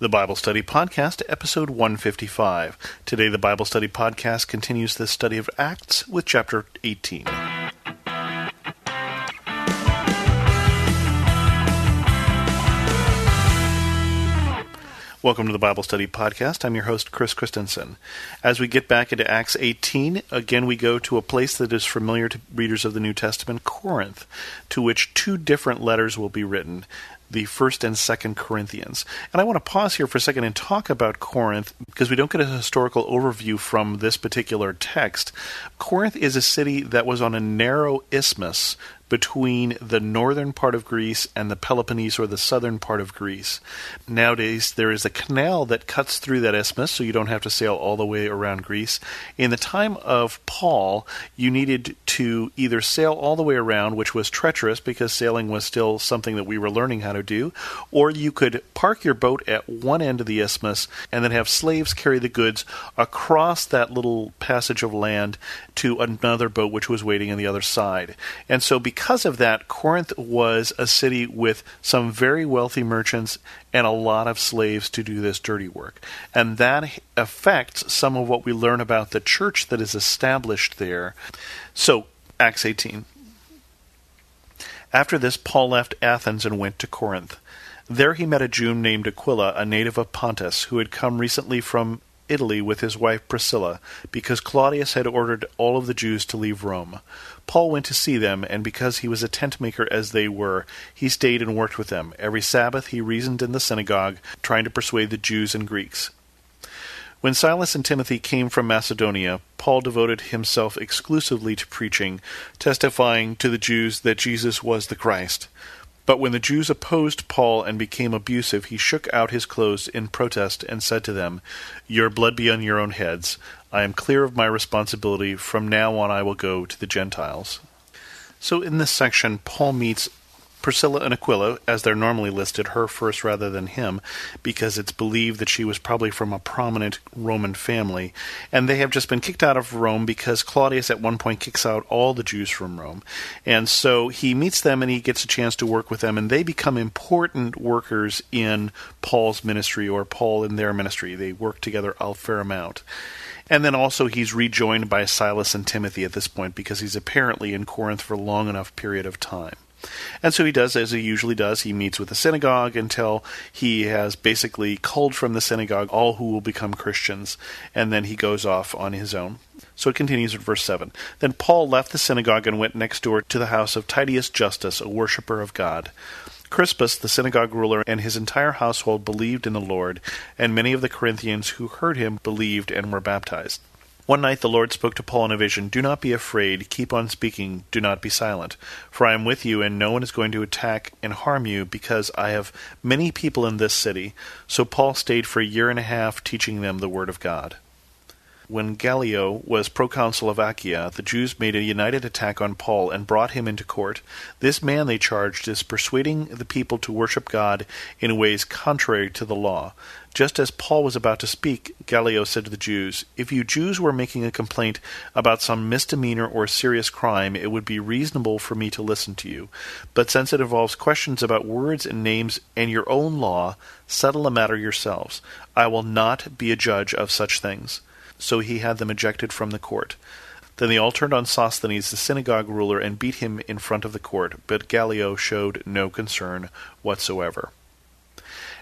the Bible Study Podcast, episode 155. Today, the Bible Study Podcast continues the study of Acts with chapter 18. Welcome to the Bible Study Podcast. I'm your host, Chris Christensen. As we get back into Acts 18, again we go to a place that is familiar to readers of the New Testament, Corinth, to which two different letters will be written the first and second Corinthians. And I want to pause here for a second and talk about Corinth because we don't get a historical overview from this particular text. Corinth is a city that was on a narrow isthmus between the northern part of Greece and the Peloponnese or the southern part of Greece. Nowadays, there is a canal that cuts through that isthmus, so you don't have to sail all the way around Greece. In the time of Paul, you needed to either sail all the way around, which was treacherous because sailing was still something that we were learning how to do, or you could park your boat at one end of the isthmus and then have slaves carry the goods across that little passage of land to another boat which was waiting on the other side. And so, because of that, Corinth was a city with some very wealthy merchants and a lot of slaves to do this dirty work. And that affects some of what we learn about the church that is established there. So, Acts 18. After this, Paul left Athens and went to Corinth. There he met a Jew named Aquila, a native of Pontus, who had come recently from Italy with his wife Priscilla, because Claudius had ordered all of the Jews to leave Rome. Paul went to see them, and because he was a tent maker as they were, he stayed and worked with them. Every Sabbath he reasoned in the synagogue, trying to persuade the Jews and Greeks. When Silas and Timothy came from Macedonia, Paul devoted himself exclusively to preaching, testifying to the Jews that Jesus was the Christ. But when the Jews opposed Paul and became abusive, he shook out his clothes in protest and said to them, Your blood be on your own heads. I am clear of my responsibility. From now on, I will go to the Gentiles. So, in this section, Paul meets Priscilla and Aquila, as they're normally listed, her first rather than him, because it's believed that she was probably from a prominent Roman family. And they have just been kicked out of Rome because Claudius at one point kicks out all the Jews from Rome. And so he meets them and he gets a chance to work with them, and they become important workers in Paul's ministry or Paul in their ministry. They work together a fair amount. And then also he's rejoined by Silas and Timothy at this point because he's apparently in Corinth for a long enough period of time. And so he does as he usually does. He meets with the synagogue until he has basically culled from the synagogue all who will become Christians, and then he goes off on his own. So it continues at verse 7. Then Paul left the synagogue and went next door to the house of Titius Justus, a worshipper of God. Crispus, the synagogue ruler, and his entire household believed in the Lord, and many of the Corinthians who heard him believed and were baptized. One night the Lord spoke to Paul in a vision Do not be afraid, keep on speaking, do not be silent, for I am with you, and no one is going to attack and harm you, because I have many people in this city. So Paul stayed for a year and a half, teaching them the word of God. When Gallio was proconsul of Achaia, the Jews made a united attack on Paul and brought him into court. This man, they charged, is persuading the people to worship God in ways contrary to the law. Just as Paul was about to speak, Gallio said to the Jews, If you Jews were making a complaint about some misdemeanor or serious crime, it would be reasonable for me to listen to you. But since it involves questions about words and names and your own law, settle the matter yourselves. I will not be a judge of such things so he had them ejected from the court. Then they all turned on Sosthenes, the synagogue ruler, and beat him in front of the court, but Gallio showed no concern whatsoever.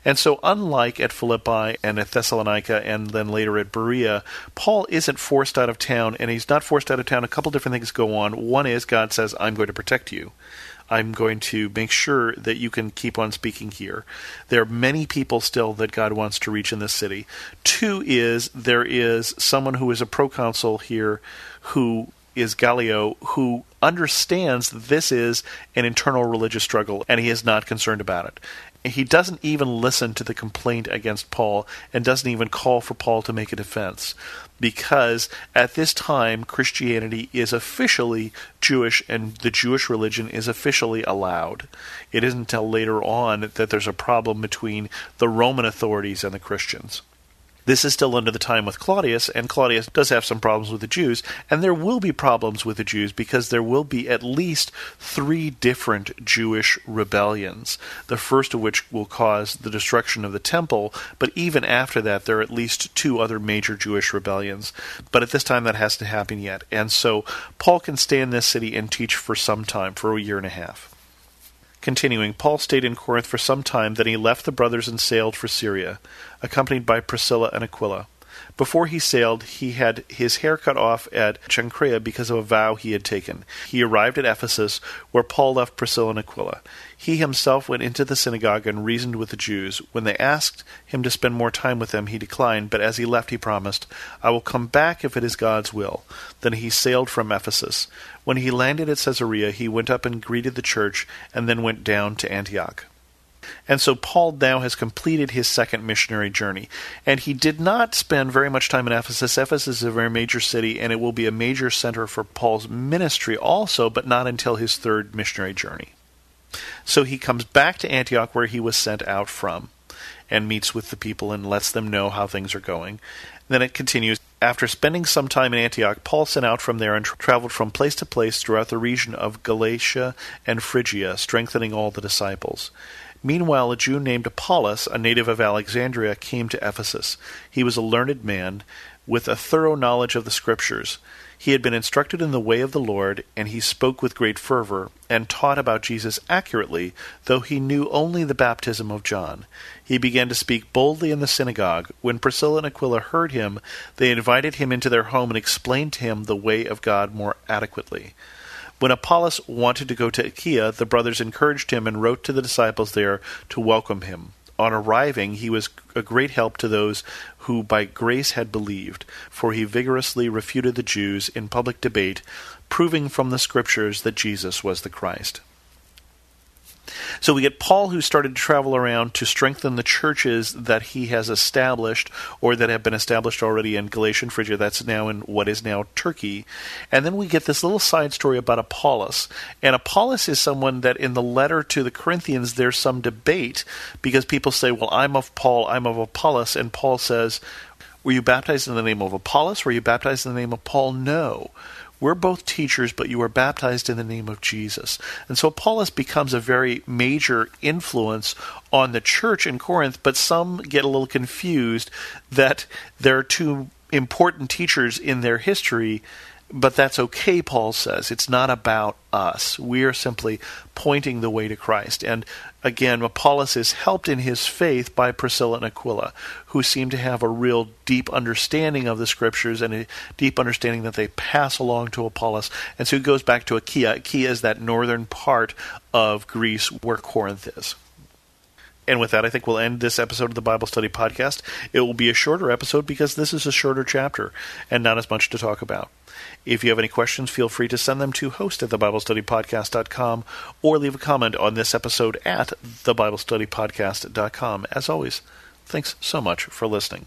And so, unlike at Philippi and at Thessalonica and then later at Berea, Paul isn't forced out of town, and he's not forced out of town. A couple different things go on. One is God says, I'm going to protect you. I'm going to make sure that you can keep on speaking here. There are many people still that God wants to reach in this city. Two is there is someone who is a proconsul here who is Gallio, who understands this is an internal religious struggle and he is not concerned about it he doesn't even listen to the complaint against Paul and doesn't even call for Paul to make a defense because at this time Christianity is officially Jewish and the Jewish religion is officially allowed. It isn't until later on that there's a problem between the Roman authorities and the Christians. This is still under the time with Claudius, and Claudius does have some problems with the Jews, and there will be problems with the Jews because there will be at least three different Jewish rebellions. The first of which will cause the destruction of the temple, but even after that, there are at least two other major Jewish rebellions. But at this time, that hasn't happened yet. And so Paul can stay in this city and teach for some time, for a year and a half. Continuing, Paul stayed in Corinth for some time, then he left the brothers and sailed for Syria, accompanied by Priscilla and Aquila. Before he sailed, he had his hair cut off at Cenchrea because of a vow he had taken. He arrived at Ephesus, where Paul left Priscilla and Aquila. He himself went into the synagogue and reasoned with the Jews. When they asked him to spend more time with them, he declined, but as he left, he promised, I will come back if it is God's will. Then he sailed from Ephesus. When he landed at Caesarea, he went up and greeted the church, and then went down to Antioch. And so Paul now has completed his second missionary journey. And he did not spend very much time in Ephesus. Ephesus is a very major city, and it will be a major center for Paul's ministry also, but not until his third missionary journey. So he comes back to Antioch, where he was sent out from, and meets with the people and lets them know how things are going. Then it continues. After spending some time in Antioch, Paul set out from there and tra- traveled from place to place throughout the region of Galatia and Phrygia, strengthening all the disciples. Meanwhile, a Jew named Apollos, a native of Alexandria, came to Ephesus. He was a learned man with a thorough knowledge of the Scriptures. He had been instructed in the way of the Lord, and he spoke with great fervor, and taught about Jesus accurately, though he knew only the baptism of John. He began to speak boldly in the synagogue. When Priscilla and Aquila heard him, they invited him into their home and explained to him the way of God more adequately. When Apollos wanted to go to Achaia, the brothers encouraged him and wrote to the disciples there to welcome him. On arriving, he was a great help to those who by grace had believed, for he vigorously refuted the Jews in public debate, proving from the Scriptures that Jesus was the Christ. So we get Paul, who started to travel around to strengthen the churches that he has established or that have been established already in Galatian Phrygia. That's now in what is now Turkey. And then we get this little side story about Apollos. And Apollos is someone that in the letter to the Corinthians, there's some debate because people say, well, I'm of Paul, I'm of Apollos. And Paul says, were you baptized in the name of Apollos? Were you baptized in the name of Paul? No. We're both teachers, but you are baptized in the name of Jesus. And so Apollos becomes a very major influence on the church in Corinth, but some get a little confused that there are two important teachers in their history but that's okay, Paul says. It's not about us. We are simply pointing the way to Christ. And again, Apollos is helped in his faith by Priscilla and Aquila, who seem to have a real deep understanding of the scriptures and a deep understanding that they pass along to Apollos. And so he goes back to Achaia. Achaia is that northern part of Greece where Corinth is. And with that, I think we'll end this episode of the Bible Study Podcast. It will be a shorter episode because this is a shorter chapter and not as much to talk about. If you have any questions, feel free to send them to host at thebiblestudypodcast.com or leave a comment on this episode at thebiblestudypodcast.com. As always, thanks so much for listening.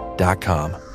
Dot com.